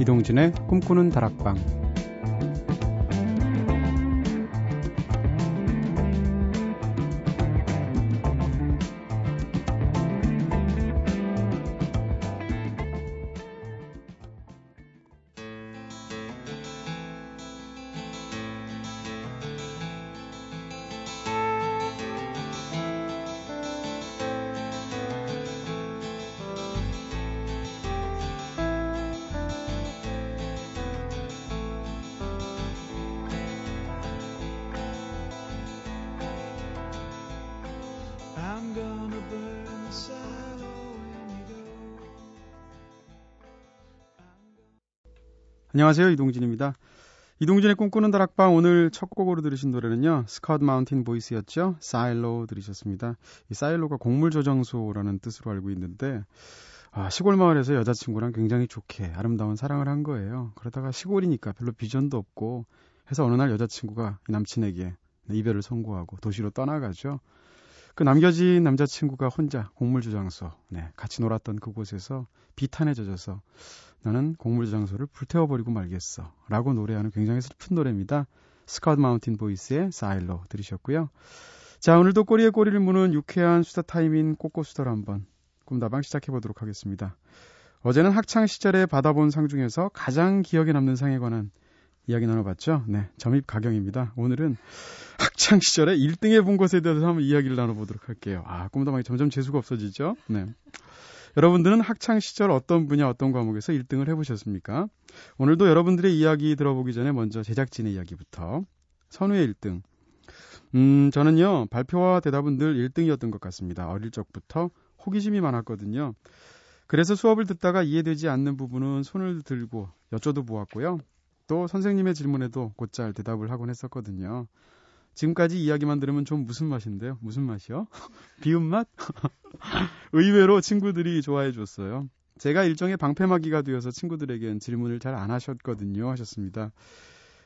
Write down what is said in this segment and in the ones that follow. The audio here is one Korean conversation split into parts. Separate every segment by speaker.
Speaker 1: 이동진의 꿈꾸는 다락방 안녕하세요. 이동진입니다. 이동진의 꿈꾸는 다락방 오늘 첫 곡으로 들으신 노래는요. 스카우트 마운틴 보이스였죠. 사일로 들으셨습니다. 이 사일로가 곡물 저장소라는 뜻으로 알고 있는데 아, 시골 마을에서 여자친구랑 굉장히 좋게 아름다운 사랑을 한 거예요. 그러다가 시골이니까 별로 비전도 없고 해서 어느 날 여자친구가 이 남친에게 이별을 선고하고 도시로 떠나가죠. 그 남겨진 남자친구가 혼자 곡물 저장소, 네, 같이 놀았던 그곳에서 비탄에 젖어서 나는 곡물 저장소를 불태워버리고 말겠어. 라고 노래하는 굉장히 슬픈 노래입니다. 스카우트 마운틴 보이스의 사일로 들으셨고요. 자, 오늘도 꼬리에 꼬리를 무는 유쾌한 수다 타임인 꼬꼬수다를 한번 꿈다방 시작해보도록 하겠습니다. 어제는 학창 시절에 받아본 상 중에서 가장 기억에 남는 상에 관한 이야기 나눠봤죠? 네, 점입 가경입니다. 오늘은 학창 시절에 1등 해본 것에 대해서 한번 이야기를 나눠보도록 할게요. 아, 꿈다방이 점점 재수가 없어지죠? 네. 여러분들은 학창 시절 어떤 분야 어떤 과목에서 1등을 해보셨습니까? 오늘도 여러분들의 이야기 들어보기 전에 먼저 제작진의 이야기부터 선우의 1등. 음, 저는요, 발표와 대답은 늘 1등이었던 것 같습니다. 어릴 적부터 호기심이 많았거든요. 그래서 수업을 듣다가 이해되지 않는 부분은 손을 들고 여쭤도 보았고요. 또 선생님의 질문에도 곧잘 대답을 하곤 했었거든요. 지금까지 이야기만 들으면 좀 무슨 맛인데요? 무슨 맛이요? 비운 맛? 의외로 친구들이 좋아해 줬어요. 제가 일종의 방패막이가 되어서 친구들에겐 질문을 잘 안 하셨거든요. 하셨습니다.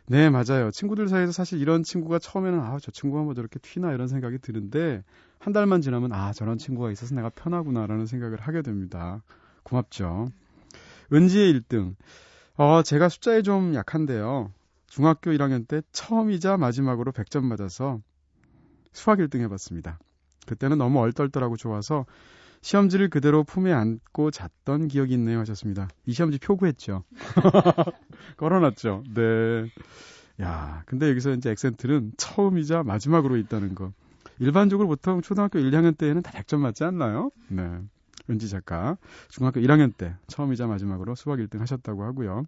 Speaker 1: 네, 맞아요. 친구들 사이에서 사실 이런 친구가 처음에는 아, 저 친구가 뭐 저렇게 튀나 이런 생각이 드는데 한 달만 지나면 아, 저런 친구가 있어서 내가 편하구나라는 생각을 하게 됩니다. 고맙죠. 은지의 1등. 어, 제가 숫자에 좀 약한데요. 중학교 1학년 때 처음이자 마지막으로 100점 맞아서 수학 1등 해봤습니다. 그때는 너무 얼떨떨하고 좋아서 시험지를 그대로 품에 안고 잤던 기억이 있네요 하셨습니다. 이 시험지 표구했죠. 걸어놨죠. 네. 야, 근데 여기서 이제 액센트는 처음이자 마지막으로 있다는 거. 일반적으로 보통 초등학교 1, 2학년 때에는 다 100점 맞지 않나요? 네. 은지 작가. 중학교 1학년 때 처음이자 마지막으로 수학 1등 하셨다고 하고요.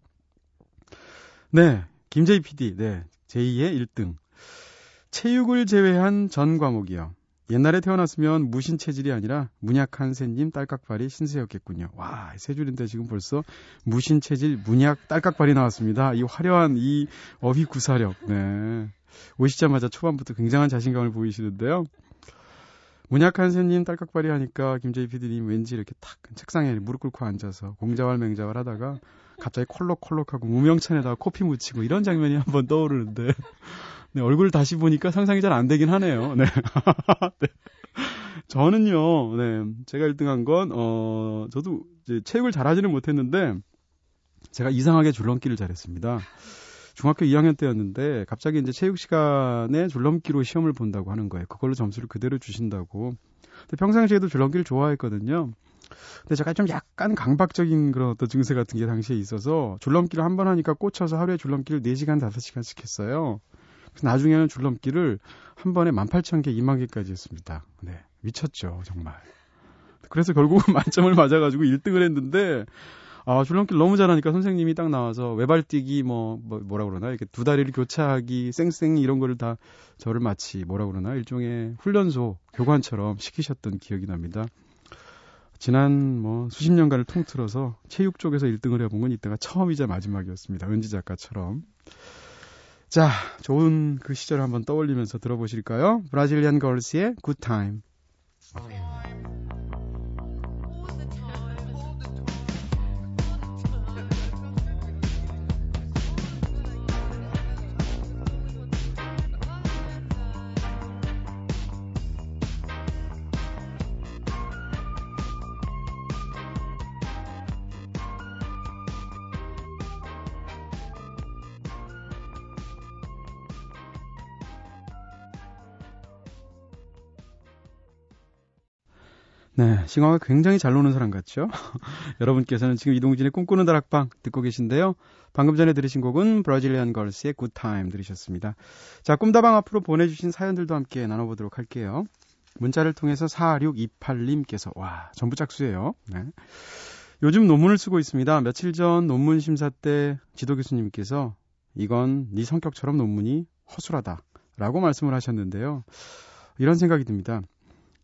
Speaker 1: 네. 김재희 PD, 네. 제2의 1등. 체육을 제외한 전 과목이요. 옛날에 태어났으면 무신 체질이 아니라 문약 한세님 딸깍발이 신세였겠군요. 와, 세 줄인데 지금 벌써 무신 체질 문약 딸깍발이 나왔습니다. 이 화려한 이 어휘 구사력. 네. 오시자마자 초반부터 굉장한 자신감을 보이시는데요. 문약 한세님 딸깍발이 하니까 김재희 PD님 왠지 이렇게 탁 책상에 무릎 꿇고 앉아서 공자왈 맹자왈 하다가 갑자기 콜록콜록하고 무명찬에다가 코피 묻히고 이런 장면이 한번 떠오르는데 네, 얼굴 다시 보니까 상상이 잘 안 되긴 하네요. 네. 네. 저는요, 네, 제가 1등한 건, 어, 저도 이제 체육을 잘 하지는 못했는데, 제가 이상하게 줄넘기를 잘했습니다. 중학교 2학년 때였는데, 갑자기 이제 체육 시간에 줄넘기로 시험을 본다고 하는 거예요. 그걸로 점수를 그대로 주신다고. 근데 평상시에도 줄넘기를 좋아했거든요. 근데 제가 좀 약간 강박적인 그런 어떤 증세 같은 게 당시에 있어서 줄넘기를 한 번 하니까 꽂혀서 하루에 줄넘기를 4시간, 5시간씩 했어요. 그래서 나중에는 줄넘기를 한 번에 18,000개, 2만 개까지 했습니다. 네. 미쳤죠, 정말. 그래서 결국은 만점을 맞아가지고 1등을 했는데, 아, 줄넘기를 너무 잘하니까 선생님이 딱 나와서 외발뛰기 뭐, 뭐 뭐라 그러나 이렇게 두 다리를 교차하기 쌩쌩 이런 거를 다 저를 마치 뭐라 그러나 일종의 훈련소 교관처럼 시키셨던 기억이 납니다. 지난 뭐 수십 년간을 통틀어서 체육 쪽에서 1등을 해본 건 이때가 처음이자 마지막이었습니다. 은지 작가처럼. 자, 좋은 그 시절을 한번 떠올리면서 들어보실까요? 브라질리안 걸스의. 네, 싱어가 굉장히 잘 노는 사람 같죠? 여러분께서는 지금 이동진의 꿈꾸는 다락방 듣고 계신데요. 방금 전에 들으신 곡은 Brazilian Girls의 Good Time 들으셨습니다. 자, 꿈다방 앞으로 보내주신 사연들도 함께 나눠보도록 할게요. 문자를 통해서 4628님께서, 와, 전부 짝수예요. 네. 요즘 논문을 쓰고 있습니다. 며칠 전 논문 심사 때 지도 교수님께서 이건 네 성격처럼 논문이 허술하다. 라고 말씀을 하셨는데요. 이런 생각이 듭니다.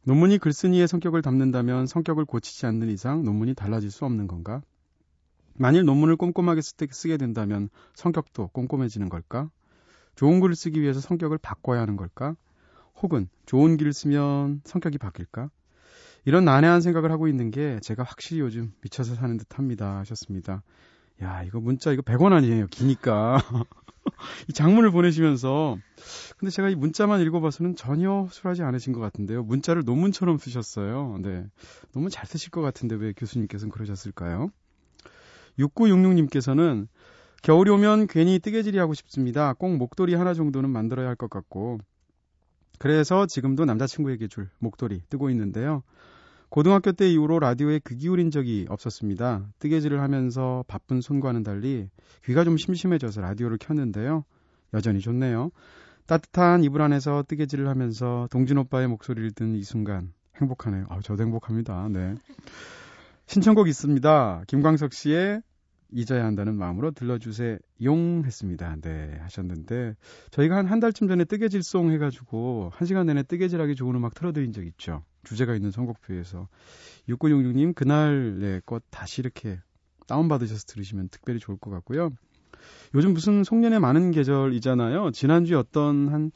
Speaker 1: 논문이 글쓴이의 성격을 담는다면 성격을 고치지 않는 이상 논문이 달라질 수 없는 건가? 만일 논문을 꼼꼼하게 쓰게 된다면 성격도 꼼꼼해지는 걸까? 좋은 글을 쓰기 위해서 성격을 바꿔야 하는 걸까? 혹은 좋은 글을 쓰면 성격이 바뀔까? 이런 난해한 생각을 하고 있는 게 제가 확실히 요즘 미쳐서 사는 듯 합니다. 하셨습니다. 야, 이거 문자 이거 100원 아니에요. 기니까. 이 장문을 보내시면서 근데 제가 이 문자만 읽어봐서는 전혀 술하지 않으신 것 같은데요. 문자를 논문처럼 쓰셨어요. 네. 너무 잘 쓰실 것 같은데 왜 교수님께서는 그러셨을까요? 6966님께서는 겨울이 오면 괜히 뜨개질이 하고 싶습니다. 꼭 목도리 하나 정도는 만들어야 할 것 같고. 그래서 지금도 남자친구에게 줄 목도리 뜨고 있는데요. 고등학교 때 이후로 라디오에 귀 기울인 적이 없었습니다. 뜨개질을 하면서 바쁜 손과는 달리 귀가 좀 심심해져서 라디오를 켰는데요. 여전히 좋네요. 따뜻한 이불 안에서 뜨개질을 하면서 동진 오빠의 목소리를 듣는 이 순간 행복하네요. 아, 저도 행복합니다. 네. 신청곡 있습니다. 김광석 씨의 잊어야 한다는 마음으로 들러주세요. 용 했습니다. 네, 하셨는데 저희가 한 한 달쯤 전에 뜨개질송 해가지고 한 시간 내내 뜨개질하기 좋은 음악 틀어드린 적 있죠. 주제가 있는 선곡표에서 6966님 그날 네, 것 다시 이렇게 다운받으셔서 들으시면 특별히 좋을 것 같고요. 요즘 무슨 송년회 많은 계절이잖아요. 지난주에 어떤 한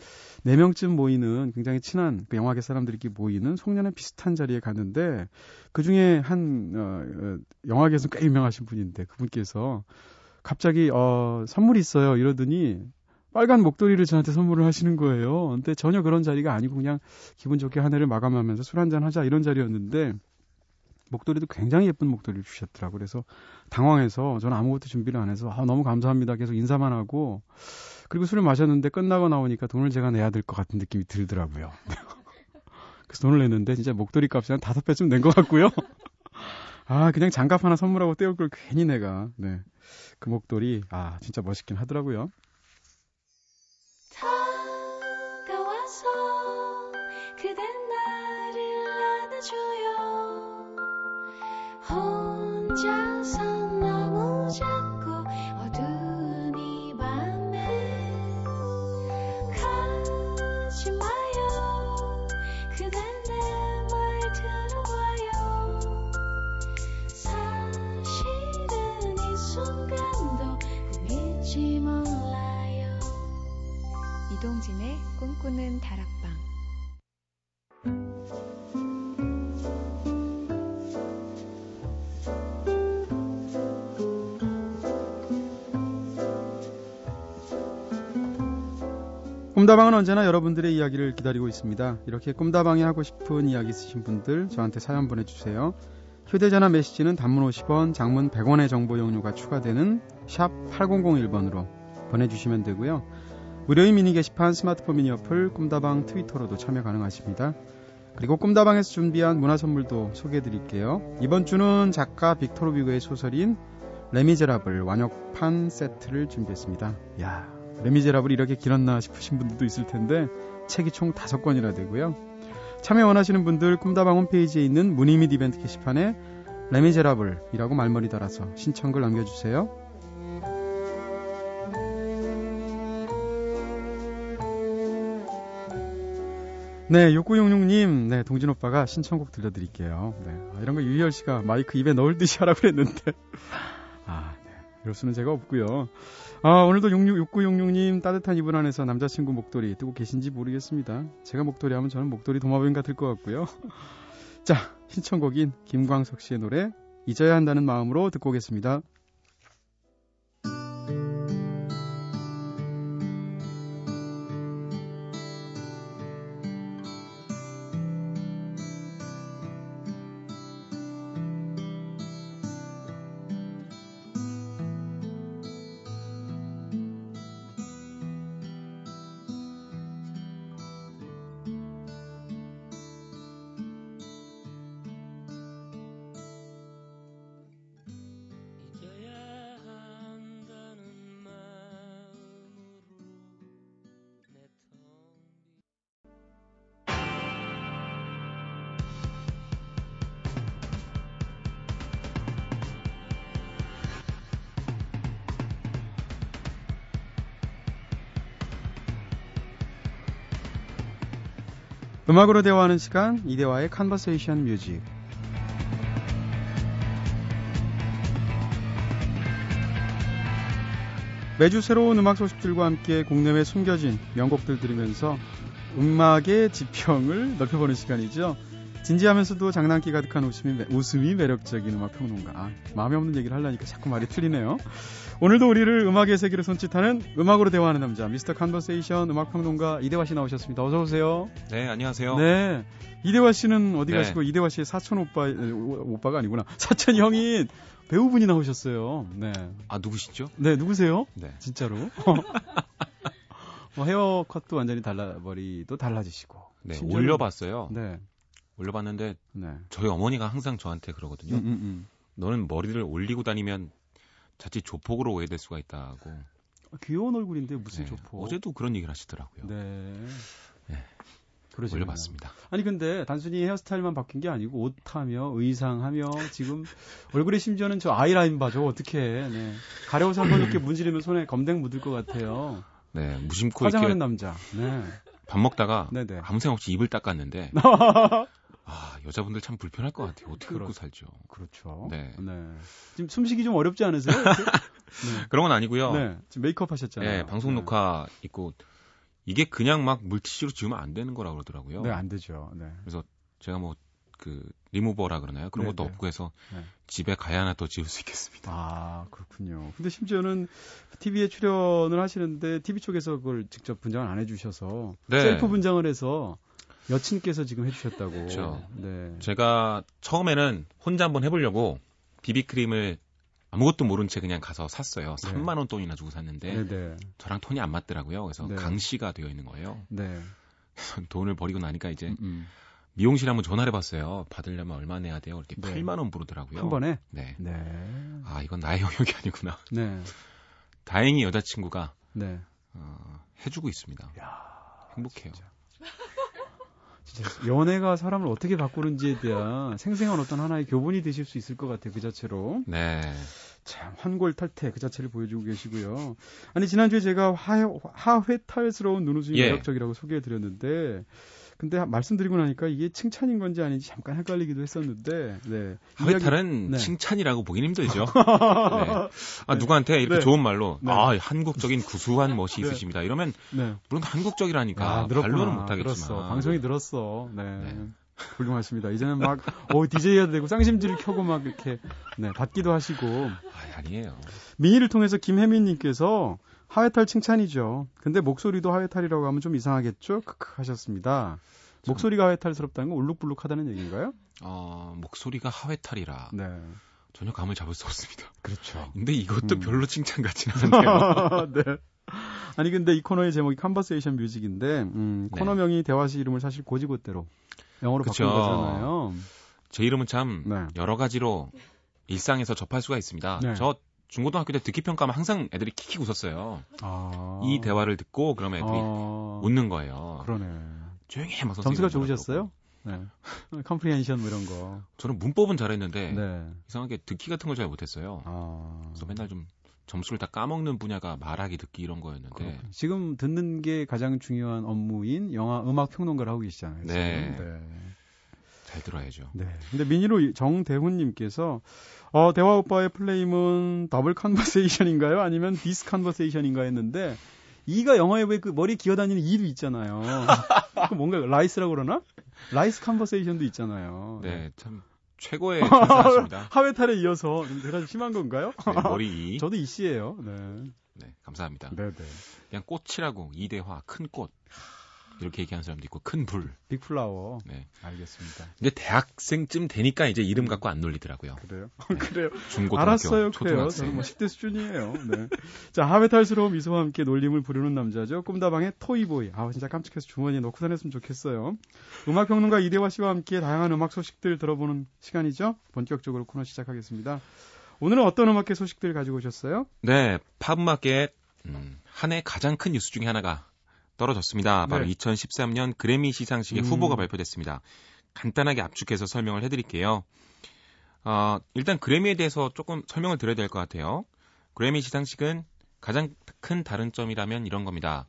Speaker 1: 4명쯤 모이는 굉장히 친한 그 영화계 사람들끼리 모이는 송년회 비슷한 자리에 갔는데 그 중에 한, 어, 어, 영화계에서 꽤 유명하신 분인데 그분께서 갑자기, 어, 선물이 있어요. 이러더니 빨간 목도리를 저한테 선물을 하시는 거예요. 근데 전혀 그런 자리가 아니고 그냥 기분 좋게 한 해를 마감하면서 술 한잔 하자 이런 자리였는데 목도리도 굉장히 예쁜 목도리를 주셨더라고요. 그래서 당황해서 저는 아무것도 준비를 안 해서 아, 너무 감사합니다. 계속 인사만 하고 그리고 술을 마셨는데 끝나고 나오니까 돈을 제가 내야 될 것 같은 느낌이 들더라고요. 그래서 돈을 냈는데 진짜 목도리 값이 한 다섯 배쯤 낸 것 같고요. 아 그냥 장갑 하나 선물하고 떼올 걸 괜히 내가 네. 그 목도리 아 진짜 멋있긴 하더라고요. 혼 꿈다방은 언제나 여러분들의 이야기를 기다리고 있습니다. 이렇게 꿈다방에 하고 싶은 이야기 있으신 분들 저한테 사연 보내주세요. 휴대전화 메시지는 단문 50원, 장문 100원의 정보 용료가 추가되는 샵 8001번으로 보내주시면 되고요. 무료인 미니 게시판 스마트폰 미니 어플 꿈다방 트위터로도 참여 가능하십니다. 그리고 꿈다방에서 준비한 문화 선물도 소개해 드릴게요. 이번 주는 작가 빅토르 비고의 소설인 레미제라블 완역판 세트를 준비했습니다. 야 레미제라블이 이렇게 길었나 싶으신 분들도 있을 텐데 책이 총 다섯 권이나 되고요. 참여 원하시는 분들 꿈다방 홈페이지에 있는 문의 및 이벤트 게시판에 레미제라블이라고 말머리 달아서 신청글 남겨주세요. 네, 6966님, 네, 동진 오빠가 신청곡 들려드릴게요. 네, 아, 이런 거 유희열 씨가 마이크 입에 넣을 듯이 하라고 그랬는데. 아, 네, 이럴 수는 제가 없고요. 아, 오늘도 66, 6966님 따뜻한 이불 안에서 남자친구 목도리 뜨고 계신지 모르겠습니다. 제가 목도리 하면 저는 목도리 도마뱀 같을 것 같고요. 자, 신청곡인 김광석 씨의 노래 잊어야 한다는 마음으로 듣고 오겠습니다. 음악으로 대화하는 시간 이대화의 Conversation Music 매주 새로운 음악 소식들과 함께 국내외 숨겨진 명곡들 들으면서 음악의 지평을 넓혀보는 시간이죠. 진지하면서도 장난기 가득한 웃음이, 웃음이 매력적인 음악 평론가. 아, 마음에 없는 얘기를 하려니까 자꾸 말이 틀리네요. 오늘도 우리를 음악의 세계로 손짓하는 음악으로 대화하는 남자, 미스터 Conversation 음악 평론가 이대화 씨 나오셨습니다. 어서 오세요.
Speaker 2: 네, 안녕하세요.
Speaker 1: 네. 이대화 씨는 어디 네. 가시고 이대화 씨의 사촌 오빠 오빠가 아니구나. 사촌 형인 배우분이 나오셨어요. 네.
Speaker 2: 아 누구시죠?
Speaker 1: 네, 누구세요? 네. 진짜로. 뭐 헤어컷도 완전히 달라 머리도 달라지시고.
Speaker 2: 네, 심지어는... 올려봤어요. 네. 올려봤는데 네. 저희 어머니가 항상 저한테 그러거든요. 음, 음, 음. 너는 머리를 올리고 다니면 자칫 조폭으로 오해될 수가 있다고.
Speaker 1: 아, 귀여운 얼굴인데 무슨 네. 조폭?
Speaker 2: 어제도 그런 얘기를 하시더라고요. 네. 네. 그러죠. 올려봤습니다.
Speaker 1: 아니 근데 단순히 헤어스타일만 바뀐 게 아니고 옷하며 의상하며 지금 얼굴에 심지어는 저 아이라인 봐줘 어떻게 네. 가려워서 한번 이렇게 문지르면 손에 검댕 묻을 것 같아요.
Speaker 2: 네 무심코
Speaker 1: 화장하는 남자. 네.
Speaker 2: 밥 먹다가 네네. 아무 생각 없이 입을 닦았는데 아 여자분들 참 불편할 것 같아요. 어떻게 그렇, 살죠?
Speaker 1: 그렇죠. 네. 네. 지금 숨쉬기 좀 어렵지 않으세요? 네.
Speaker 2: 그런 건 아니고요. 네.
Speaker 1: 지금 메이크업 하셨잖아요.
Speaker 2: 네. 방송 네. 녹화 있고 이게 그냥 막 물티슈로 지우면 안 되는 거라고 그러더라고요.
Speaker 1: 네, 안 되죠. 네.
Speaker 2: 그래서 제가 뭐 그 리무버라 그러나요? 그런 네 것도 네. 없고 해서 네. 집에 가야 하나 더 지울 수 있겠습니다.
Speaker 1: 아, 그렇군요. 근데 심지어는 TV에 출연을 하시는데 TV 쪽에서 그걸 직접 분장을 안 해주셔서 네. 셀프 분장을 해서 여친께서 지금 해주셨다고.
Speaker 2: 그렇죠. 네. 제가 처음에는 혼자 한번 해보려고 비비크림을 아무것도 모른 채 그냥 가서 샀어요. 네. 3만 원 돈이나 주고 샀는데 네네. 네. 저랑 톤이 안 맞더라고요. 그래서 네. 강시가 되어 있는 거예요. 네. 돈을 버리고 나니까 이제 음, 음. 미용실 한번 전화를 해봤어요. 받으려면 얼마 내야 돼요? 이렇게 네. 8만 원 부르더라고요.
Speaker 1: 한 번에?
Speaker 2: 네. 네. 아 이건 나의 영역이 아니구나. 네. 다행히 여자친구가 네. 어, 해주고 있습니다. 야, 행복해요. 진짜.
Speaker 1: 진짜 연애가 사람을 어떻게 바꾸는지에 대한 생생한 어떤 하나의 교본이 되실 수 있을 것 같아요. 그 자체로. 네. 참 환골탈태 그 자체를 보여주고 계시고요. 아니 지난주에 제가 하, 하회탈스러운 눈웃음이 예. 매력적이라고 소개해드렸는데 근데 말씀드리고 나니까 이게 칭찬인 건지 아닌지 잠깐 헷갈리기도 했었는데, 네.
Speaker 2: 하회탈은 네. 칭찬이라고 보긴 힘들죠. 네. 아, 네. 누구한테 이렇게 네. 좋은 말로, 네. 아, 한국적인 구수한 멋이 네. 있으십니다. 이러면, 물론 한국적이라니까, 아, 발로는 못하겠지만.
Speaker 1: 들었어. 방송이 들었어. 네. 훌륭하십니다. 이제는 막, 어, DJ 해야 되고, 쌍심지를 켜고 막 이렇게, 네, 받기도 하시고.
Speaker 2: 아, 아니에요.
Speaker 1: 미니를 통해서 김혜민님께서, 하회탈 칭찬이죠. 근데 목소리도 하회탈이라고 하면 좀 이상하겠죠? 크크 하셨습니다. 목소리가 하회탈스럽다는 건 울룩불룩하다는 얘기인가요?
Speaker 2: 어, 목소리가 하회탈이라. 네. 전혀 감을 잡을 수 없습니다.
Speaker 1: 그렇죠.
Speaker 2: 근데 이것도 음. 별로 칭찬 같지는 않네요. 네.
Speaker 1: 아니 근데 이 코너의 제목이 Conversation Music인데 음, 네. 코너명이 대화 씨 이름을 사실 곧이곧대로 영어로 그쵸. 바꾼 거잖아요.
Speaker 2: 제 이름은 참 네. 여러 가지로 일상에서 접할 수가 있습니다. 네. 저 중고등학교 때 듣기 평가하면 항상 애들이 킥킥 웃었어요. 아... 이 대화를 듣고 그러면 애들이 아... 웃는 거예요.
Speaker 1: 그러네.
Speaker 2: 조용히 해, 막
Speaker 1: 점수가 좋으셨어요? 네. comprehension 뭐 이런 거.
Speaker 2: 저는 문법은 잘했는데 네. 이상하게 듣기 같은 걸 잘 못했어요. 아... 그래서 맨날 좀 점수를 다 까먹는 분야가 말하기 듣기 이런 거였는데 그렇군요.
Speaker 1: 지금 듣는 게 가장 중요한 업무인 영화 음악 평론가를 하고 계시잖아요.
Speaker 2: 네. 네. 잘 들어야죠. 네.
Speaker 1: 근데 미니로 정대훈님께서 어, 대화 오빠의 full name은 double conversation인가요? 아니면 this conversation인가 했는데 이가 영어에 왜 그 머리 기어다니는 이도 있잖아요. 그 뭔가 lice라고 그러나? lice conversation도 있잖아요.
Speaker 2: 네, 참 최고의 감사합니다.
Speaker 1: 하회탈에 이어서 제가 좀 심한 건가요?
Speaker 2: 네, 머리 이.
Speaker 1: 저도 이 씨예요. 네.
Speaker 2: 네, 감사합니다. 네, 네. 그냥 꽃이라고 이대화 큰 꽃. 이렇게 얘기하는 사람도 있고 큰 불.
Speaker 1: 빅플라워. 네. 알겠습니다.
Speaker 2: 근데 대학생쯤 되니까 이제 이름 갖고 안 놀리더라고요.
Speaker 1: 그래요? 네. 그래요.
Speaker 2: 중고등학교,
Speaker 1: 알았어요.
Speaker 2: 초등학생. 그래요.
Speaker 1: 저는 뭐 10대 수준이에요. 네. 자, 하회탈스러운 미소와 함께 놀림을 부르는 남자죠. 꿈다방의 토이보이. 아, 진짜 깜찍해서 주머니에 넣고 다녔으면 좋겠어요. 음악평론가 이대화 씨와 함께 다양한 음악 소식들 들어보는 시간이죠. 본격적으로 코너 시작하겠습니다. 오늘은 어떤 음악계 소식들 가지고 오셨어요?
Speaker 2: 네, 팝음악계 음, 한해 가장 큰 뉴스 중에 하나가 떨어졌습니다. 바로 네. 2013년 그래미 시상식의 음. 후보가 발표됐습니다. 간단하게 압축해서 설명을 해드릴게요. 어, 일단 그래미에 대해서 조금 설명을 드려야 될 것 같아요. 그래미 시상식은 가장 큰 다른 점이라면 이런 겁니다.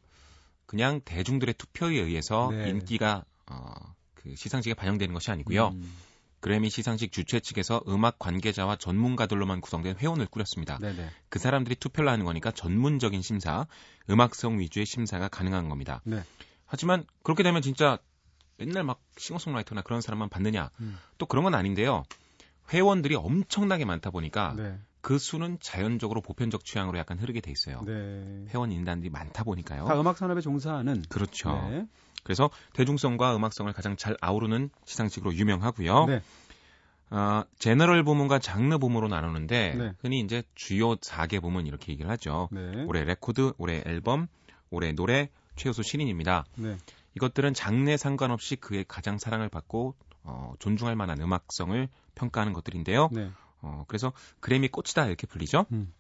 Speaker 2: 그냥 대중들의 투표에 의해서 네. 인기가 어, 그 시상식에 반영되는 것이 아니고요. 음. 그래미 시상식 주최 측에서 음악 관계자와 전문가들로만 구성된 회원을 꾸렸습니다. 네네. 그 사람들이 투표를 하는 거니까 전문적인 심사, 음악성 위주의 심사가 가능한 겁니다. 네. 하지만 그렇게 되면 진짜 맨날 막 싱어송라이터나 그런 사람만 받느냐? 음. 또 그런 건 아닌데요. 회원들이 엄청나게 많다 보니까 네. 그 수는 자연적으로 보편적 취향으로 약간 흐르게 돼 있어요. 네. 회원 인단들이 많다 보니까요.
Speaker 1: 다 음악 산업에 종사하는
Speaker 2: 그렇죠. 네. 그래서 대중성과 음악성을 가장 잘 아우르는 시상식으로 유명하고요. 네. 어, general 부문과 장르 부문으로 나누는데 네. 흔히 이제 주요 4개 부문 이렇게 얘기를 하죠. 네. 올해 레코드, 올해 앨범, 올해 노래, 최우수 신인입니다. 네. 이것들은 장르에 상관없이 그 해 가장 사랑을 받고 어, 존중할 만한 음악성을 평가하는 것들인데요. 네. 어, 그래서 그래미 꽃이다 이렇게 불리죠. 음.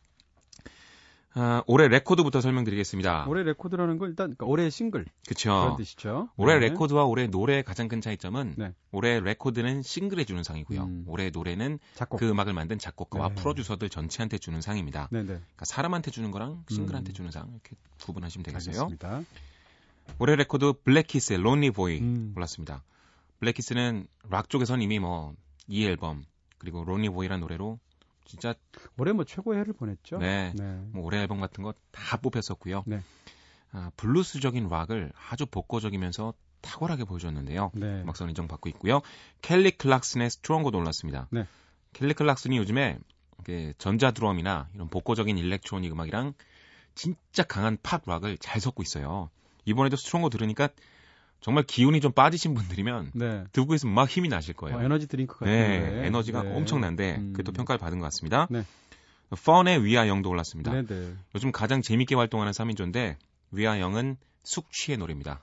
Speaker 2: 아, 올해 레코드부터 설명드리겠습니다.
Speaker 1: 올해 레코드라는 건 일단 그러니까 올해 싱글.
Speaker 2: 그렇죠.
Speaker 1: 뜻이죠.
Speaker 2: 올해 네. 레코드와 올해 노래의 가장 큰 차이점은 네. 올해 레코드는 싱글에 주는 상이고요. 음. 올해 노래는 작곡. 그 음악을 만든 작곡가와 네. 프로듀서들 전체한테 주는 상입니다. 네, 네. 그러니까 사람한테 주는 거랑 싱글한테 음. 주는 상 이렇게 구분하시면 되겠어요. 알겠습니다. 올해 레코드 Black Keys의 Lonely Boy 음. 골랐습니다. Black Keys는 락 쪽에선 이미 뭐 이 앨범 그리고 Lonely Boy라는 노래로 진짜
Speaker 1: 올해 뭐 최고의 해를 보냈죠.
Speaker 2: 네. 네. 뭐 올해 앨범 같은 거 다 뽑혔었고요. 네. 아, 블루스적인 락을 아주 복고적이면서 탁월하게 보여줬는데요. 네. 음악성 인정받고 있고요. 켈리 클락슨의 Stronger도 올랐습니다. 네. 켈리 클락슨이 요즘에 전자 드럼이나 이런 복고적인 electronic 음악이랑 진짜 강한 팝 락을 잘 섞고 있어요. 이번에도 Stronger 들으니까 정말 기운이 좀 빠지신 분들이면 네. 듣고 있으면 막 힘이 나실 거예요.
Speaker 1: 어, 에너지 드링크 같은
Speaker 2: 네, 에너지가 네. 엄청난데 음. 그게 또 평가를 받은 것 같습니다. 네. Fun의 We Are Young도 올랐습니다. 네, 네. 요즘 가장 재밌게 활동하는 3인조인데 We Are Young은 숙취의 노래입니다.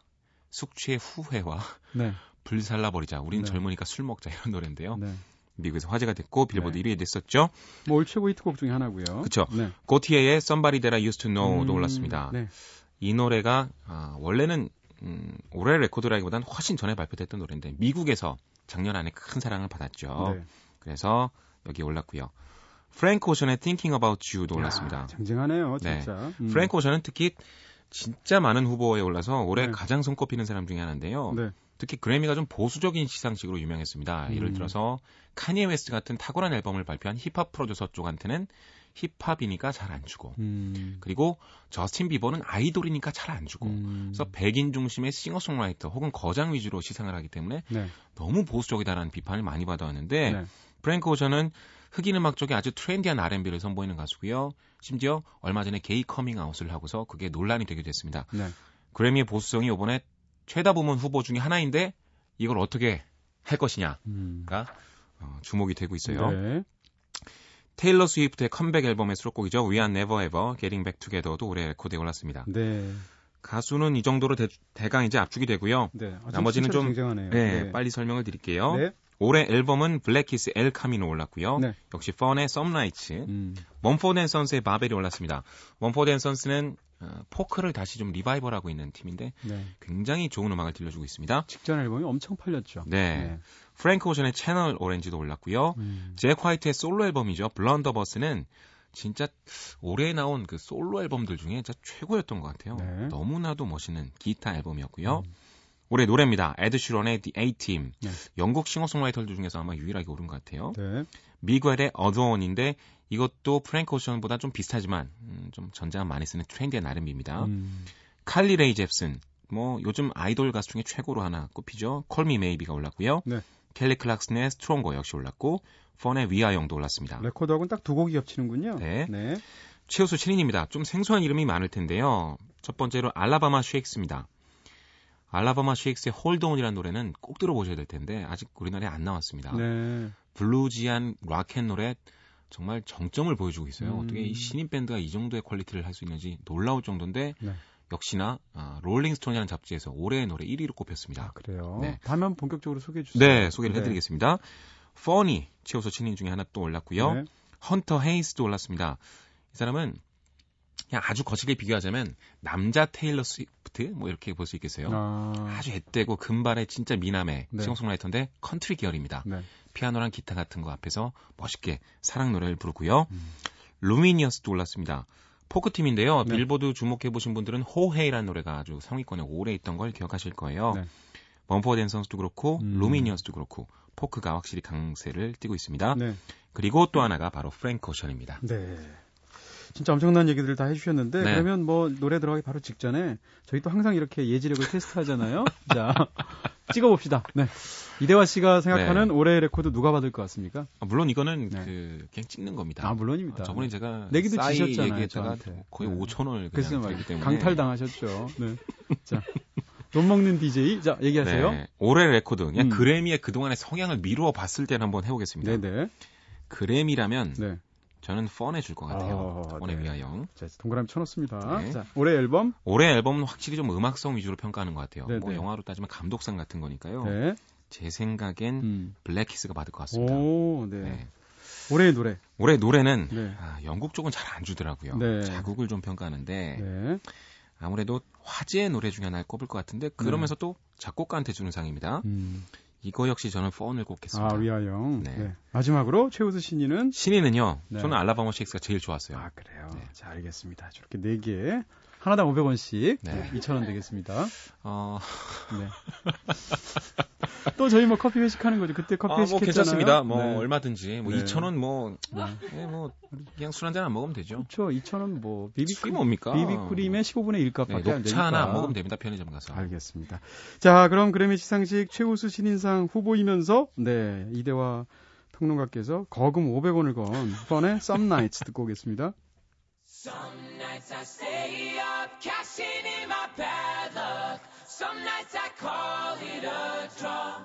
Speaker 2: 숙취의 후회와 네. 불살라 버리자. 우린 네. 젊으니까 술 먹자 이런 노래인데요. 네. 미국에서 화제가 됐고 빌보드 네. 1위에 됐었죠.
Speaker 1: 뭐 올 최고 히트곡 중에 하나고요.
Speaker 2: 그렇죠. 네. 고티에의 Somebody That I Used to Know도 음, 올랐습니다. 네. 이 노래가 아, 원래는 음, 올해 레코드라기보다는 훨씬 전에 발표됐던 노래인데 미국에서 작년 안에 큰 사랑을 받았죠. 네. 그래서 여기 올랐고요. 프랭크 오션의 Thinking About You도 올랐습니다. 야,
Speaker 1: 쟁쟁하네요, 네. 진짜.
Speaker 2: 네. 음. 프랭크 오션은 특히 진짜 많은 후보에 올라서 올해 네. 가장 손꼽히는 사람 중에 하나인데요. 네. 특히 그래미가 좀 보수적인 시상식으로 유명했습니다. 음. 예를 들어서 카니에 웨스트 같은 탁월한 앨범을 발표한 힙합 프로듀서 쪽한테는 힙합이니까 잘 안 주고 음. 그리고 저스틴 비버는 아이돌이니까 잘 안 주고 음. 그래서 백인 중심의 싱어송라이터 혹은 거장 위주로 시상을 하기 때문에 네. 너무 보수적이다라는 비판을 많이 받아왔는데 네. 프랭크 오션은 흑인 음악 쪽에 아주 트렌디한 R&B를 선보이는 가수고요. 심지어 얼마 전에 게이 커밍아웃을 하고서 그게 논란이 되기도 했습니다. 네. 그래미의 보수성이 이번에 최다 부문 후보 중에 하나인데 이걸 어떻게 할 것이냐가 음. 어, 주목이 되고 있어요. 네. 테일러 스위프트의 컴백 앨범의 수록곡이죠. We Are Never Ever, Getting Back Together도 올해 레코드에 올랐습니다. 네. 가수는 이 정도로 대, 강 이제 압축이 되고요. 네. 아, 나머지는 좀 네, 네, 빨리 설명을 드릴게요. 네. 올해 앨범은 블랙키스 El Camino 올랐고요. 네. 역시 펀의 Some Nights, 음. 앤 선스의 Babel이 올랐습니다. 멈포드 앤 선스는 어, 포크를 다시 좀 리바이벌하고 있는 팀인데 네. 굉장히 좋은 음악을 들려주고 있습니다.
Speaker 1: 직전 앨범이 엄청 팔렸죠.
Speaker 2: 네. 네. 프랭크 오션의 Channel Orange도 올랐고요. 음. 잭 화이트의 솔로 앨범이죠. Blunderbuss는 진짜 올해 나온 그 솔로 앨범들 중에 진짜 최고였던 것 같아요. 네. 너무나도 멋있는 기타 앨범이었고요. 음. 올해 노래입니다. 에드 시런의 The A-Team. 네. 영국 싱어송라이터들 중에서 아마 유일하게 오른 것 같아요. 네. 미겔의 Adorn인데 이것도 프랭크 오션보다 좀 비슷하지만 음, 좀 전자가 많이 쓰는 트렌드의 나름입니다. 음. 칼리 레이 젭슨. 뭐 요즘 아이돌 가수 중에 최고로 하나 꼽히죠. Call Me Maybe가 올랐고요. 네. 켈리 클락슨의 Stronger 역시 올랐고 펀의 We Are Young도 올랐습니다.
Speaker 1: 레코드하고는 딱 두 곡이 겹치는군요.
Speaker 2: 네. 네. 최우수 신인입니다. 좀 생소한 이름이 많을 텐데요. 첫 번째로 알라바마 쉐익스입니다. 알라바마 쉐익스의 Hold On이라는 노래는 꼭 들어보셔야 될 텐데 아직 우리나라에 안 나왔습니다. 네. 블루지한 락앤롤의 정말 정점을 보여주고 있어요. 음. 어떻게 이 신인 밴드가 이 정도의 퀄리티를 할 수 있는지 놀라울 정도인데 네. 역시나 아, 롤링스톤이라는 잡지에서 올해의 노래 1위로 꼽혔습니다. 아,
Speaker 1: 그래요? 네. 다음에 본격적으로 소개해 주세요.
Speaker 2: 네, 소개를 네. 해드리겠습니다. 펀이 최우수 신인 중에 하나 또 올랐고요. 네. 헌터 헤이스도 올랐습니다. 이 사람은 그냥 아주 거칠게 비교하자면 남자 테일러 스위프트 뭐 이렇게 볼 수 있겠어요. 아. 주 앳되고 금발의 진짜 미남의 네. 싱어송라이터인데 컨트리 계열입니다. 네. 피아노랑 기타 같은 거 앞에서 멋있게 사랑 노래를 부르고요. 음. 루미니어스도 올랐습니다. 포크팀인데요. 네. 빌보드 주목해 보신 분들은 Ho Hey라는 노래가 아주 상위권에 오래 있던 걸 기억하실 거예요. 네. 멈포드 앤 선스도 그렇고 음. 루미니어스도 그렇고 포크가 확실히 강세를 띠고 있습니다. 네. 그리고 또 하나가 바로 프랭크 오션입니다. 네.
Speaker 1: 진짜 엄청난 얘기들을 다 해주셨는데 네. 그러면 뭐 노래 들어가기 바로 직전에 저희 또 항상 이렇게 예지력을 테스트하잖아요. 자 찍어봅시다. 네. 이대화 씨가 생각하는 네. 올해의 레코드 누가 받을 것 같습니까?
Speaker 2: 아, 물론 이거는 네. 그 그냥 찍는 겁니다.
Speaker 1: 아 물론입니다. 아,
Speaker 2: 저번에 제가
Speaker 1: 내기도 지셨잖아요. 저한테.
Speaker 2: 거의 네. 5천 원을
Speaker 1: 그냥 그래서 때문에 강탈 당하셨죠. 네. 자. 돈 먹는 DJ. 자, 얘기하세요. 네.
Speaker 2: 올해 레코드. 그냥 음. 그래미의 그동안의 성향을 미루어 봤을 때는 한번 해보겠습니다. 네네. 그래미라면 네. 저는 펀에 줄것 같아요. 어, 펀에 네. 위하여.
Speaker 1: 자, 동그라미 쳐놓습니다. 네. 자, 올해 앨범?
Speaker 2: 올해 앨범은 확실히 좀 음악성 위주로 평가하는 것 같아요. 네네. 뭐 네. 영화로 따지면 감독상 같은 거니까요. 네. 제 생각엔 음. 블랙키스가 받을 것 같습니다. 오, 네. 네.
Speaker 1: 올해의 노래.
Speaker 2: 올해 노래는 네. 아, 영국 쪽은 잘 안 주더라고요. 네. 자국을 좀 평가하는데 네. 아무래도 화제의 노래 중에 하나를 꼽을 것 같은데 그러면서 또 작곡가한테 주는 상입니다. 음. 이거 역시 저는 펀을 꼽겠습니다.
Speaker 1: 아, 위아영. 네. 네. 마지막으로 최우수 신인은?
Speaker 2: 신인은요. 네. 저는 알라바마 셰익스가 제일 좋았어요.
Speaker 1: 아, 그래요. 네. 자, 알겠습니다. 저렇게 네 개. 하나당 500원씩 네. 2,000원 되겠습니다. 어... 네. 또 저희 뭐 커피 회식하는 거죠. 그때 커피 아, 회식 뭐
Speaker 2: 괜찮습니다. 뭐 네. 얼마든지 뭐 네. 2,000원 뭐, 네. 네. 뭐 그냥 술 한잔 안 먹으면 되죠.
Speaker 1: 그렇죠. 2,000원 뭐 비비크림
Speaker 2: 뭡니까?
Speaker 1: 비비크림의 15분의 1값밖에 네, 안
Speaker 2: 되니까. 하나 안 먹으면 됩니다. 편의점 가서.
Speaker 1: 알겠습니다. 자, 그럼 그래미 시상식 최우수 신인상 후보이면서 네, 이대화 평론가께서 거금 500원을 건 펀의 Nights 듣고 오겠습니다. Some nights I stay up, cashing in my bad luck. Some nights I call it a draw.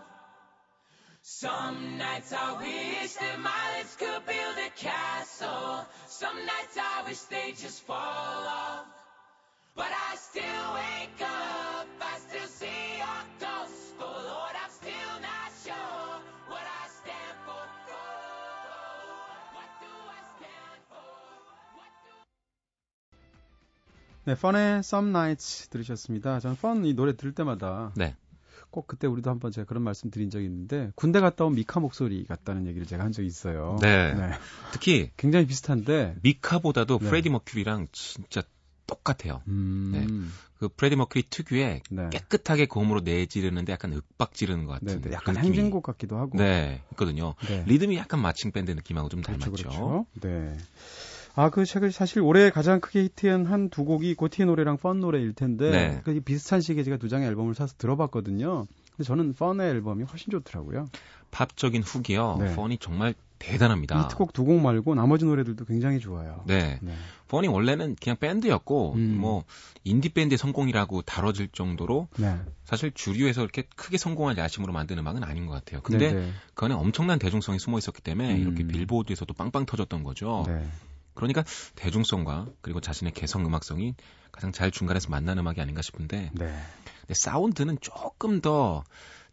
Speaker 1: Some nights I wish that my lips could build a castle. Some nights I wish they just fall off. But I still wake up, 네, 펀의 Some Nights 들으셨습니다. 저는 펀 이 노래 들을 때마다 네. 꼭 그때 우리도 한번 제가 그런 말씀 드린 적이 있는데 군대 갔다 온 미카 목소리 같다는 얘기를 제가 한 적이 있어요.
Speaker 2: 네. 네. 특히
Speaker 1: 굉장히 비슷한데
Speaker 2: 미카보다도 네. 프레디 머큐리랑 진짜 똑같아요. 음... 네. 그 프레디 머큐리 특유의 네. 깨끗하게 고음으로 내지르는데 약간 윽박 지르는 것 같은 네,
Speaker 1: 약간 행진곡 같기도 하고.
Speaker 2: 네, 있거든요. 네. 리듬이 약간 마칭 밴드 느낌하고 좀 그렇죠, 닮았죠.
Speaker 1: 그렇죠. 네. 아, 그 책을 사실 올해 가장 크게 히트한 한 두 곡이 고티의 노래랑 펀 노래일 텐데 네. 그 비슷한 시기에 제가 두 장의 앨범을 사서 들어봤거든요. 근데 저는 펀의 앨범이 훨씬 좋더라고요.
Speaker 2: 팝적인 훅이요. 네. 펀이 정말 대단합니다.
Speaker 1: 히트곡 두 곡 말고 나머지 노래들도 굉장히 좋아요.
Speaker 2: 네. 네. 펀이 원래는 그냥 밴드였고 음. 뭐 인디 밴드의 성공이라고 다뤄질 정도로 네. 사실 주류에서 이렇게 크게 성공할 야심으로 만드는 음악은 아닌 것 같아요. 근데 네네. 그 안에 엄청난 대중성이 숨어 있었기 때문에 음. 이렇게 빌보드에서도 빵빵 터졌던 거죠. 네. 그러니까 대중성과 그리고 자신의 개성 음악성이 가장 잘 중간에서 만나는 음악이 아닌가 싶은데 네. 근데 사운드는 조금 더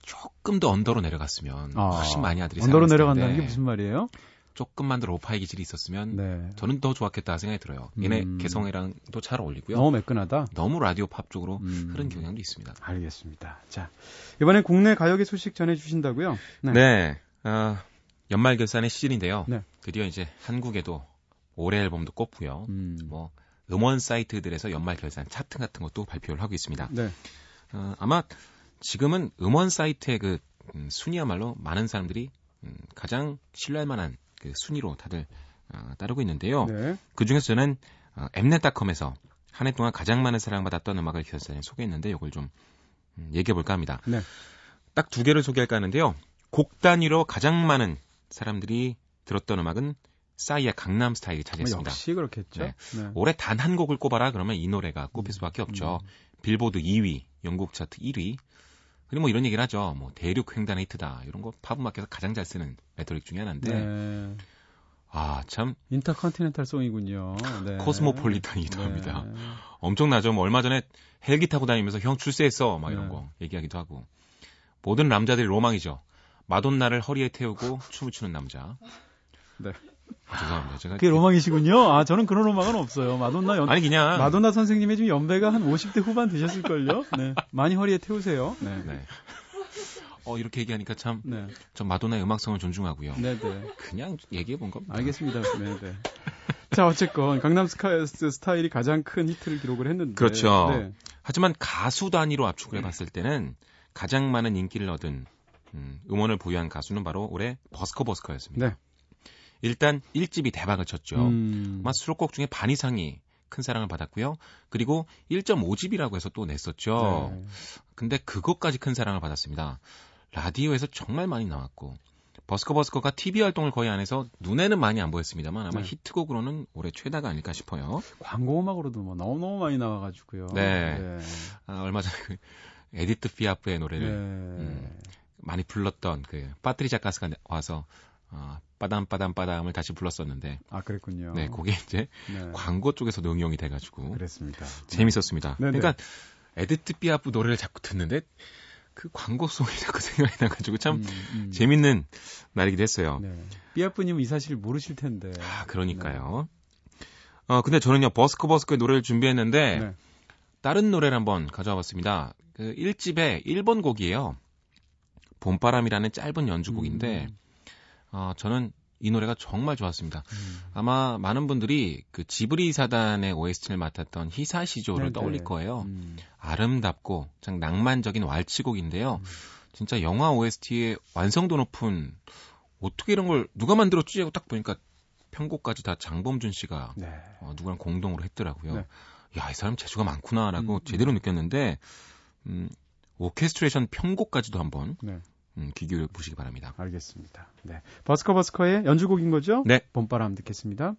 Speaker 2: 조금 더 언더로 내려갔으면 아, 훨씬 많이 아들이
Speaker 1: 언더로 내려간다는 게 무슨 말이에요?
Speaker 2: 조금만 더 로파이 기질이 있었으면 네. 저는 더 좋았겠다 생각이 들어요. 얘네 음. 개성이랑도 잘 어울리고요.
Speaker 1: 너무 매끈하다.
Speaker 2: 너무 라디오 팝 쪽으로 음. 흐른 경향도 있습니다.
Speaker 1: 알겠습니다. 자 이번에 국내 가요계 소식 전해주신다고요?
Speaker 2: 네. 네. 어, 연말 결산의 시즌인데요. 네. 드디어 이제 한국에도 올해 앨범도 꼽고요. 음. 뭐 음원 사이트들에서 연말 결산 차트 같은 것도 발표를 하고 있습니다. 네. 어, 아마 지금은 음원 사이트의 그 음, 순위야말로 많은 사람들이 음, 가장 신뢰할 만한 그 순위로 다들 어, 따르고 있는데요. 네. 그 중에서 저는 어, 엠넷닷컴에서 한 해 동안 가장 많은 사랑받았던 음악을 결산에 소개했는데 이걸 좀 음, 얘기해 볼까 합니다. 네. 딱 두 개를 소개할까 하는데요. 곡 단위로 가장 많은 사람들이 들었던 음악은 싸이의 강남 스타일이 차지했습니다.
Speaker 1: 역시 그렇겠죠. 네.
Speaker 2: 네. 올해 단 한 곡을 꼽아라 그러면 이 노래가 꼽힐 수밖에 없죠. 음. 빌보드 2위, 영국 차트 1위. 그리고 뭐 이런 얘기를 하죠. 뭐 대륙 횡단 히트다. 이런 거 팝음악에서 가장 잘 쓰는 레토릭 중에 하나인데. 네. 아, 참.
Speaker 1: intercontinental song이군요.
Speaker 2: 네. 코스모폴리탄이기도 네. 합니다. 엄청나죠. 뭐 얼마 전에 헬기 타고 다니면서 형 출세했어. 막 이런 네. 거 얘기하기도 하고. 모든 남자들이 로망이죠. 마돈나를 허리에 태우고 춤을 추는 남자. 네. 아, 죄송합니다. 제가
Speaker 1: 그게 로망이시군요. 아, 저는 그런 로망은 없어요. 마돈나 연
Speaker 2: 아니 그냥
Speaker 1: 마돈나 선생님의 지금 연배가 한 50대 후반 되셨을 걸요. 네. 많이 허리에 태우세요. 네. 네.
Speaker 2: 어, 이렇게 얘기하니까 참, 네. 전 마돈나의 음악성을 존중하고요. 네네. 네. 그냥 얘기해 본 겁니다.
Speaker 1: 알겠습니다. 네네. 네. 자, 어쨌건 강남 스카이스 스타일이 가장 큰 히트를 기록을 했는데.
Speaker 2: 그렇죠. 네. 하지만 가수 단위로 압축을 해봤을 때는 가장 많은 인기를 얻은 음, 음원을 보유한 가수는 바로 올해 버스커 버스커였습니다. 네. 일단 1집이 대박을 쳤죠. 음... 아마 수록곡 중에 반 이상이 큰 사랑을 받았고요. 그리고 1.5집이라고 해서 또 냈었죠. 네. 근데 그것까지 큰 사랑을 받았습니다. 라디오에서 정말 많이 나왔고 버스커 버스커가 TV 활동을 거의 안 해서 눈에는 많이 안 보였습니다만 아마 네. 히트곡으로는 올해 최다가 아닐까 싶어요.
Speaker 1: 광고 음악으로도 뭐 너무너무 많이 나와가지고요.
Speaker 2: 네. 네. 아, 얼마 전에 그 에디트 피아프의 노래를 네. 음, 많이 불렀던 그 파트리샤 카스가 와서 어, Padam Padam Padam을 다시 불렀었는데
Speaker 1: 아 그랬군요.
Speaker 2: 네, 그게 이제 네. 광고 쪽에서도 응용이 돼가지고
Speaker 1: 그랬습니다.
Speaker 2: 재밌었습니다. 네네. 그러니까 에디트 피아프 노래를 자꾸 듣는데 그 광고송이 자꾸 생각이 나가지고 참 음, 음. 재밌는 날이기도 했어요. 네.
Speaker 1: 삐아프님 이 사실 모르실 텐데.
Speaker 2: 아 그러니까요. 네. 어 근데 저는요 버스커 버스커의 노래를 준비했는데 네. 다른 노래를 한번 가져와봤습니다. 그 1집의 1번 곡이에요. 봄바람이라는 짧은 연주곡인데 음. 어, 저는 이 노래가 정말 좋았습니다. 음. 아마 많은 분들이 그 지브리 사단의 OST를 맡았던 히사시조를 네네. 떠올릴 거예요. 음. 아름답고 참 낭만적인 왈츠곡인데요. 음. 진짜 영화 OST의 완성도 높은 어떻게 이런 걸 누가 만들었지 하고 딱 보니까 편곡까지 다 장범준 씨가 네. 어, 누구랑 공동으로 했더라고요. 네. 야, 이 사람 재주가 많구나라고 음, 음. 제대로 느꼈는데 음, 오케스트레이션 편곡까지도 한번 네. 음, 귀 기울여 보시기 바랍니다.
Speaker 1: 알겠습니다. 네. 버스커 버스커의 연주곡인 거죠?
Speaker 2: 네.
Speaker 1: 봄바람 듣겠습니다.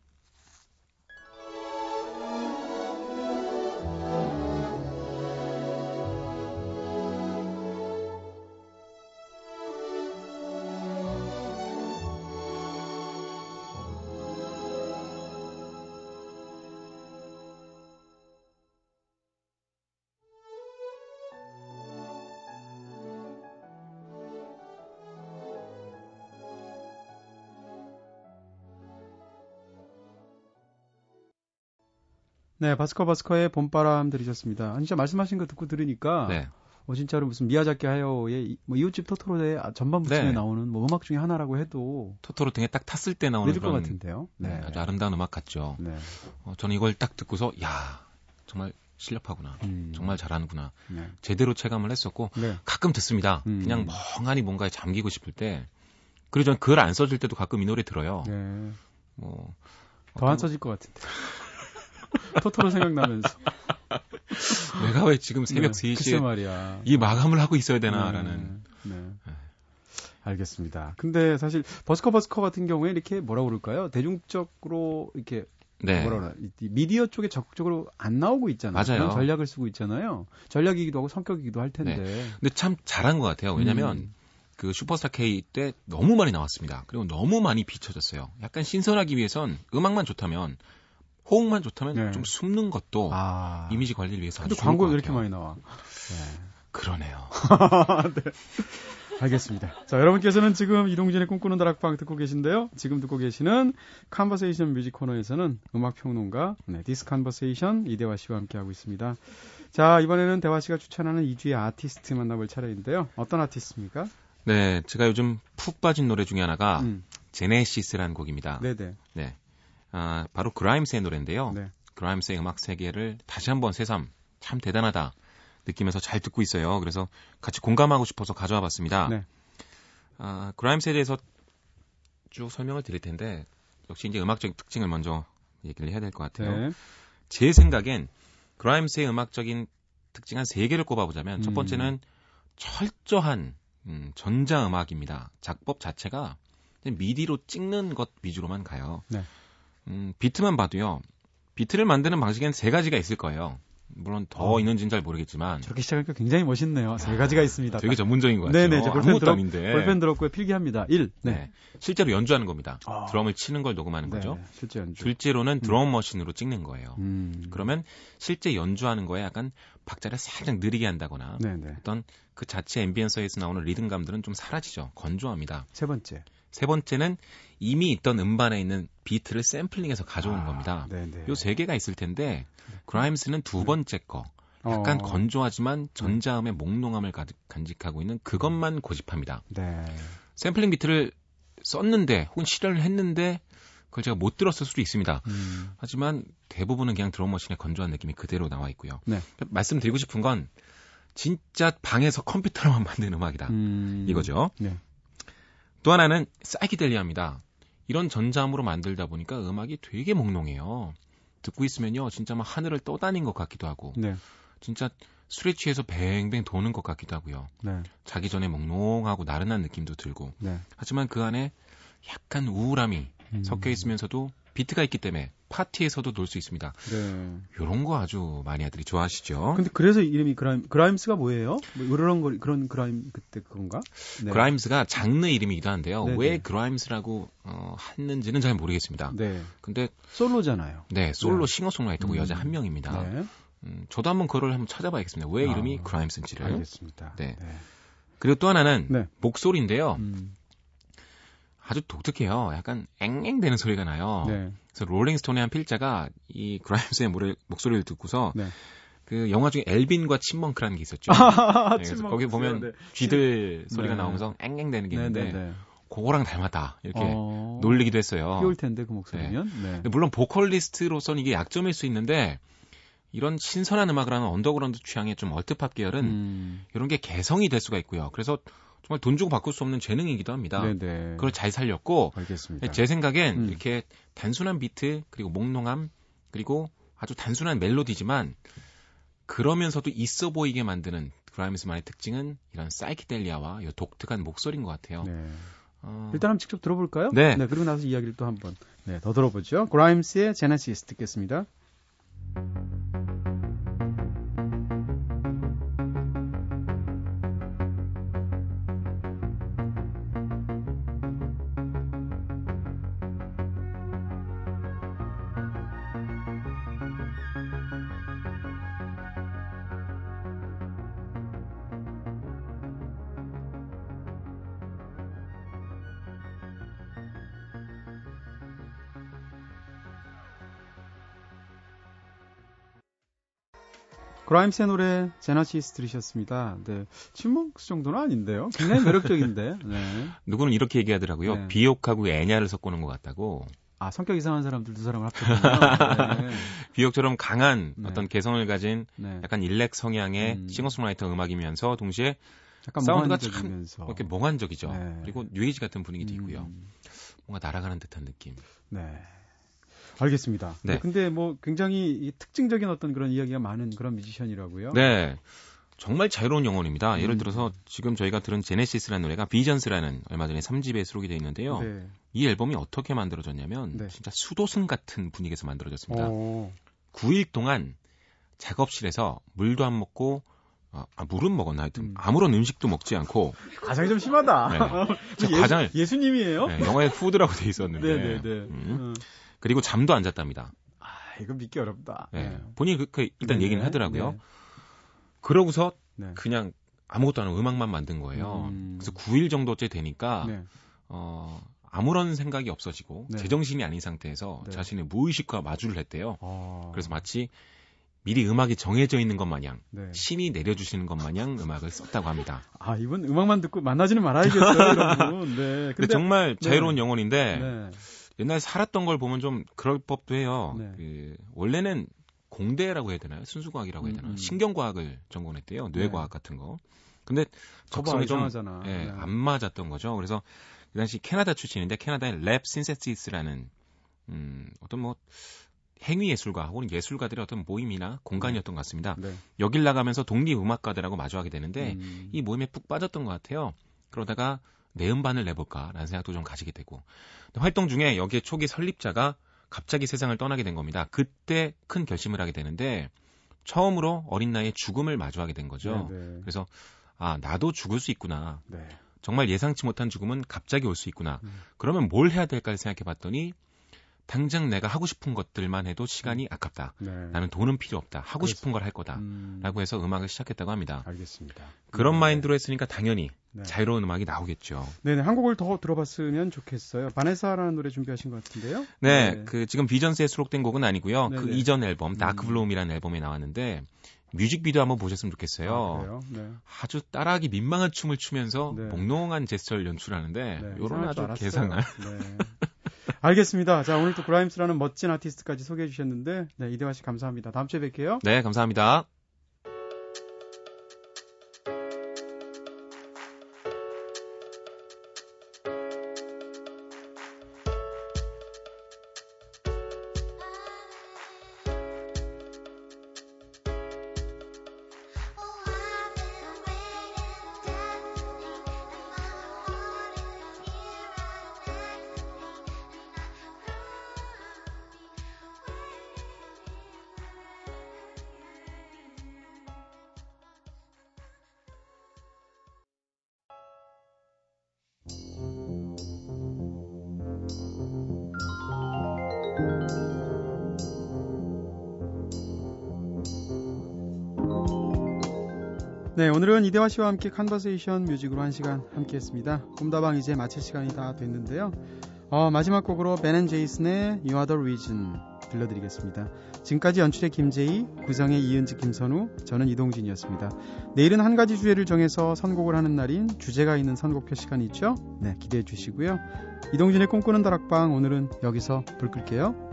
Speaker 1: 네, 바스커 바스커의 봄바람 들으셨습니다. 아니, 진짜 말씀하신 거 듣고 들으니까 네. 어, 진짜로 무슨 미야자키 하야오의 뭐 이웃집 토토로의 전반부쯤에 네. 나오는 뭐 음악 중에 하나라고 해도
Speaker 2: 토토로 등에 딱 탔을 때 나오는
Speaker 1: 그런 것 같은데요.
Speaker 2: 네. 네. 아주 아름다운 음악 같죠. 네. 어, 저는 이걸 딱 듣고서 야 정말 실력파구나. 음. 정말 잘하는구나. 네. 제대로 체감을 했었고 네. 가끔 듣습니다. 음. 그냥 멍하니 뭔가에 잠기고 싶을 때 그리고 전글안 써질 때도 가끔 이 노래 들어요. 네.
Speaker 1: 뭐더안 써질 것 같은데. 토토로 생각나면서.
Speaker 2: 내가 왜 지금 새벽 네, 3시에 말이야. 이 마감을 하고 있어야 되나라는. 네, 네.
Speaker 1: 네. 알겠습니다. 근데 사실 버스커 버스커 같은 경우에 이렇게 뭐라 그럴까요? 대중적으로 이렇게 네. 뭐라 그러나 미디어 쪽에 적극적으로 안 나오고 있잖아요.
Speaker 2: 맞아요.
Speaker 1: 전략을 쓰고 있잖아요. 전략이기도 하고 성격이기도 할 텐데. 네.
Speaker 2: 근데 참 잘한 것 같아요. 왜냐하면 음. 그 슈퍼스타 K 때 너무 많이 나왔습니다. 그리고 너무 많이 비춰졌어요. 약간 신선하기 위해선 음악만 좋다면 호응만 좋다면 네. 좀 숨는 것도 아. 이미지 관리를 위해서
Speaker 1: 근데 광고가 이렇게 많이 나와.
Speaker 2: 네. 그러네요.
Speaker 1: 네. 알겠습니다. 자, 여러분께서는 지금 이동진의 꿈꾸는 다락방 듣고 계신데요. 지금 듣고 계시는 Conversation Music 코너에서는 음악 평론가 네, This Conversation 이대화 씨와 함께 하고 있습니다. 자, 이번에는 대화 씨가 추천하는 2주의 아티스트 만나볼 차례인데요. 어떤 아티스트입니까?
Speaker 2: 네, 제가 요즘 푹 빠진 노래 중에 하나가 음. 제네시스라는 곡입니다.
Speaker 1: 네네.
Speaker 2: 네. 아, 바로 그라임스의 노래인데요. 네. 그라임스의 음악 세계를 다시 한번 새삼 참 대단하다 느끼면서 잘 듣고 있어요. 그래서 같이 공감하고 싶어서 가져와 봤습니다. 네. 아, 그라임스에 대해서 쭉 설명을 드릴 텐데 역시 이제 음악적 특징을 먼저 얘기를 해야 될 것 같아요. 네. 제 생각엔 그라임스의 음악적인 특징 한 세 개를 꼽아보자면 음. 첫 번째는 철저한 음, 전자 음악입니다. 작법 자체가 미디로 찍는 것 위주로만 가요. 네. 음, 비트만 봐도요. 비트를 만드는 방식엔 세 가지가 있을 거예요. 물론 더 어. 있는지는 잘 모르겠지만
Speaker 1: 저렇게 시작하니까 굉장히 멋있네요. 세 가지가 있습니다.
Speaker 2: 되게 전문적인 것 같아요. 네네, 제 볼펜 들었, 아닌데.
Speaker 1: 볼펜 들었고요. 필기합니다. 1. 네. 네.
Speaker 2: 실제로 연주하는 겁니다. 아. 드럼을 치는 걸 녹음하는 네, 거죠.
Speaker 1: 실제 연주.
Speaker 2: 둘째로는 음. 드럼 머신으로 찍는 거예요. 음. 그러면 실제 연주하는 거에 약간 박자를 살짝 느리게 한다거나 네네. 어떤 그 자체 앰비언서에서 나오는 리듬감들은 좀 사라지죠. 건조합니다.
Speaker 1: 세 번째.
Speaker 2: 세 번째는 이미 있던 음반에 있는 비트를 샘플링해서 가져오는 아, 겁니다. 요 세 개가 있을 텐데 그라임스는 두 네. 번째 거. 약간 어. 건조하지만 전자음의 몽롱함을 가득 간직하고 있는 그것만 고집합니다. 네. 샘플링 비트를 썼는데 혹은 실현을 했는데 그걸 제가 못 들었을 수도 있습니다. 음. 하지만 대부분은 그냥 드럼머신의 건조한 느낌이 그대로 나와 있고요. 네. 말씀드리고 싶은 건 진짜 방에서 컴퓨터로만 만든 음악이다. 음... 이거죠. 네. 또 하나는 사이키델리아입니다. 이런 전자음으로 만들다 보니까 음악이 되게 몽롱해요. 듣고 있으면요, 진짜 막 하늘을 떠다닌 것 같기도 하고, 네. 진짜 술에 취해서 뱅뱅 도는 것 같기도 하고요. 네. 자기 전에 몽롱하고 나른한 느낌도 들고, 네. 하지만 그 안에 약간 우울함이 음. 섞여 있으면서도 비트가 있기 때문에 파티에서도 놀 수 있습니다. 네. 요런 거 아주 많이 아들이 좋아하시죠.
Speaker 1: 근데 그래서 이름이 그라임, 그라임스가 뭐예요? 뭐 이런 거, 그런 그라임 그때 그건가?
Speaker 2: 네. 그라임스가 장르 이름이기도 한데요. 네네. 왜 네. 그라임스라고 어, 했는지는 잘 모르겠습니다. 네. 근데
Speaker 1: 솔로잖아요.
Speaker 2: 네, 솔로 네. 싱어송라이터고 음. 여자 한 명입니다. 네. 음, 저도 한번 그걸 한번 찾아봐야겠습니다. 왜 이름이 아, 그라임스인지를.
Speaker 1: 알겠습니다.
Speaker 2: 네. 네. 그리고 또 하나는 네. 목소리인데요. 음. 아주 독특해요. 약간 앵앵대는 소리가 나요. 네. 그래서 롤링스톤의 한 필자가 이 그라임스의 목소리를 듣고서 네. 그 영화 중에 앨빈과 chipmunk라는 게 있었죠. 네, 그래서 거기 보면 네. 쥐들 소리가 네. 나오면서 앵앵대는 게 네, 있는데 네, 그거랑 닮았다 이렇게 어... 놀리기도 했어요.
Speaker 1: 귀여울 텐데 그 목소리면.
Speaker 2: 물론 보컬리스트로서는 이게 약점일 수 있는데 이런 신선한 음악을 하는 언더그라운드 취향의 좀 alt-pop 계열은 음... 이런 게 개성이 될 수가 있고요. 그래서 정말 돈 주고 바꿀 수 없는 재능이기도 합니다. 네네. 그걸 잘 살렸고 알겠습니다. 제 생각엔 음. 이렇게 단순한 비트 그리고 몽롱함 그리고 아주 단순한 멜로디지만 그러면서도 있어 보이게 만드는 그라임스만의 특징은 이런 사이키델리아와 이 독특한 목소리인 것 같아요. 네.
Speaker 1: 어... 일단 한번 직접 들어볼까요? 네. 네. 그리고 나서 이야기를 또 한번 네, 더 들어보죠. 그라임스의 제네시스 듣겠습니다. 그라임스의 노래 Genesis 들으셨습니다. 네. Chipmunks 정도는 아닌데요. 굉장히 매력적인데. 네.
Speaker 2: 누구는 이렇게 얘기하더라고요. 네. 비요크하고 엔야를 섞어 놓은 것 같다고.
Speaker 1: 아, 성격 이상한 사람들 두 사람을 합쳤군요. 네.
Speaker 2: 비요크처럼 강한 네. 어떤 개성을 가진 네. 약간 일렉 성향의 음. 싱어송라이터 음악이면서 동시에 사운드가 참 이렇게 몽환적이죠. 네. 그리고 뉴에이지 같은 분위기도 음. 있고요. 뭔가 날아가는 듯한 느낌. 네.
Speaker 1: 알겠습니다. 네. 근데 뭐 굉장히 특징적인 어떤 그런 이야기가 많은 그런 뮤지션이라고요.
Speaker 2: 네. 정말 자유로운 영혼입니다. 음. 예를 들어서 지금 저희가 들은 제네시스라는 노래가 비전스라는 얼마 전에 3집에 수록이 되어 있는데요. 네. 이 앨범이 어떻게 만들어졌냐면 네. 진짜 수도승 같은 분위기에서 만들어졌습니다. 오. 9일 동안 작업실에서 물도 안 먹고 아, 아 물은 먹었나 하여튼 음. 아무런 음식도 먹지 않고
Speaker 1: 가장이 좀 심하다. 네.
Speaker 2: 예수, 가장을
Speaker 1: 예수님이에요?
Speaker 2: 네, 영화에 푸드라고 돼 있었는데. 네네네. 네, 네. 음. 음. 그리고 잠도 안 잤답니다.
Speaker 1: 아, 이거 믿기 어렵다. 네. 네.
Speaker 2: 본인이 그, 그 일단 네네. 얘기는 하더라고요. 네. 그러고서 네. 그냥 아무것도 안 하고 음악만 만든 거예요. 음... 그래서 9일 정도째 되니까 네. 어, 아무런 생각이 없어지고 네. 제정신이 아닌 상태에서 자신의 무의식과 마주를 했대요. 아... 그래서 마치 미리 음악이 정해져 있는 것 마냥 네. 신이 내려주시는 것 마냥 음악을 썼다고 합니다.
Speaker 1: 아 이분 음악만 듣고 만나지는 말아야겠어요, 여러분. 네.
Speaker 2: 근데, 근데 정말 자유로운 영혼인데 옛날 살았던 걸 보면 좀 그럴 법도 해요. 네. 그 원래는 공대라고 해야 되나요? 순수과학이라고 해야 되나? 음, 음. 신경과학을 전공했대요. 뇌과학 네. 같은 거. 근데 적성이 좀 예, 네. 안 맞았던 거죠. 그래서 그 당시 캐나다 출신인데 캐나다의 랩 신세시스라는 음, 어떤 뭐 행위 예술가 혹은 예술가들의 어떤 모임이나 공간이었던 것 같습니다. 네. 여길 나가면서 독립 음악가들하고 마주하게 되는데 음. 이 모임에 푹 빠졌던 것 같아요. 그러다가 내 음반을 내볼까라는 생각도 좀 가지게 되고 활동 중에 여기에 초기 설립자가 갑자기 세상을 떠나게 된 겁니다. 그때 큰 결심을 하게 되는데 처음으로 어린 나이에 죽음을 마주하게 된 거죠. 네네. 네. 그래서 아 나도 죽을 수 있구나. 네. 정말 예상치 못한 죽음은 갑자기 올 수 있구나. 음. 그러면 뭘 해야 될까를 생각해 봤더니 당장 내가 하고 싶은 것들만 해도 시간이 음. 아깝다. 네. 나는 돈은 필요 없다. 하고 그래서, 싶은 걸 할 거다. 음. 라고 해서 음악을 시작했다고 합니다.
Speaker 1: 알겠습니다.
Speaker 2: 그런 네. 마인드로 했으니까 당연히 네. 자유로운 음악이 나오겠죠.
Speaker 1: 네네. 한 곡을 더 들어봤으면 좋겠어요. 바네사라는 노래 준비하신 것 같은데요.
Speaker 2: 네. 네. 그 지금 비전스에 수록된 곡은 아니고요. 그 네네. 그 이전 앨범 다크블룸이라는 음. 앨범에 나왔는데 뮤직비디오 한번 보셨으면 좋겠어요. 아, 네. 아주 따라하기 민망한 춤을 추면서 네. 몽롱한 제스처를 연출하는데 네, 요런 아주 개상한 네.
Speaker 1: 알겠습니다. 자, 오늘 또 그라임스라는 멋진 아티스트까지 소개해 주셨는데, 네, 이대화 씨 감사합니다. 다음 주에 뵐게요.
Speaker 2: 네, 감사합니다.
Speaker 1: 네, 오늘은 이대화 씨와 함께 Conversation Music으로 한 시간 함께 했습니다. 꿈다방 이제 마칠 시간이 다 됐는데요. 어, 마지막 곡으로 Ben & Jason의 You Are The Reason 들려드리겠습니다. 지금까지 연출의 김재희, 구성의 이은지, 김선우, 저는 이동진이었습니다. 내일은 한 가지 주제를 정해서 선곡을 하는 날인 주제가 있는 선곡표 시간이 있죠? 네, 기대해 주시고요. 이동진의 꿈꾸는 다락방 오늘은 여기서 불 끌게요.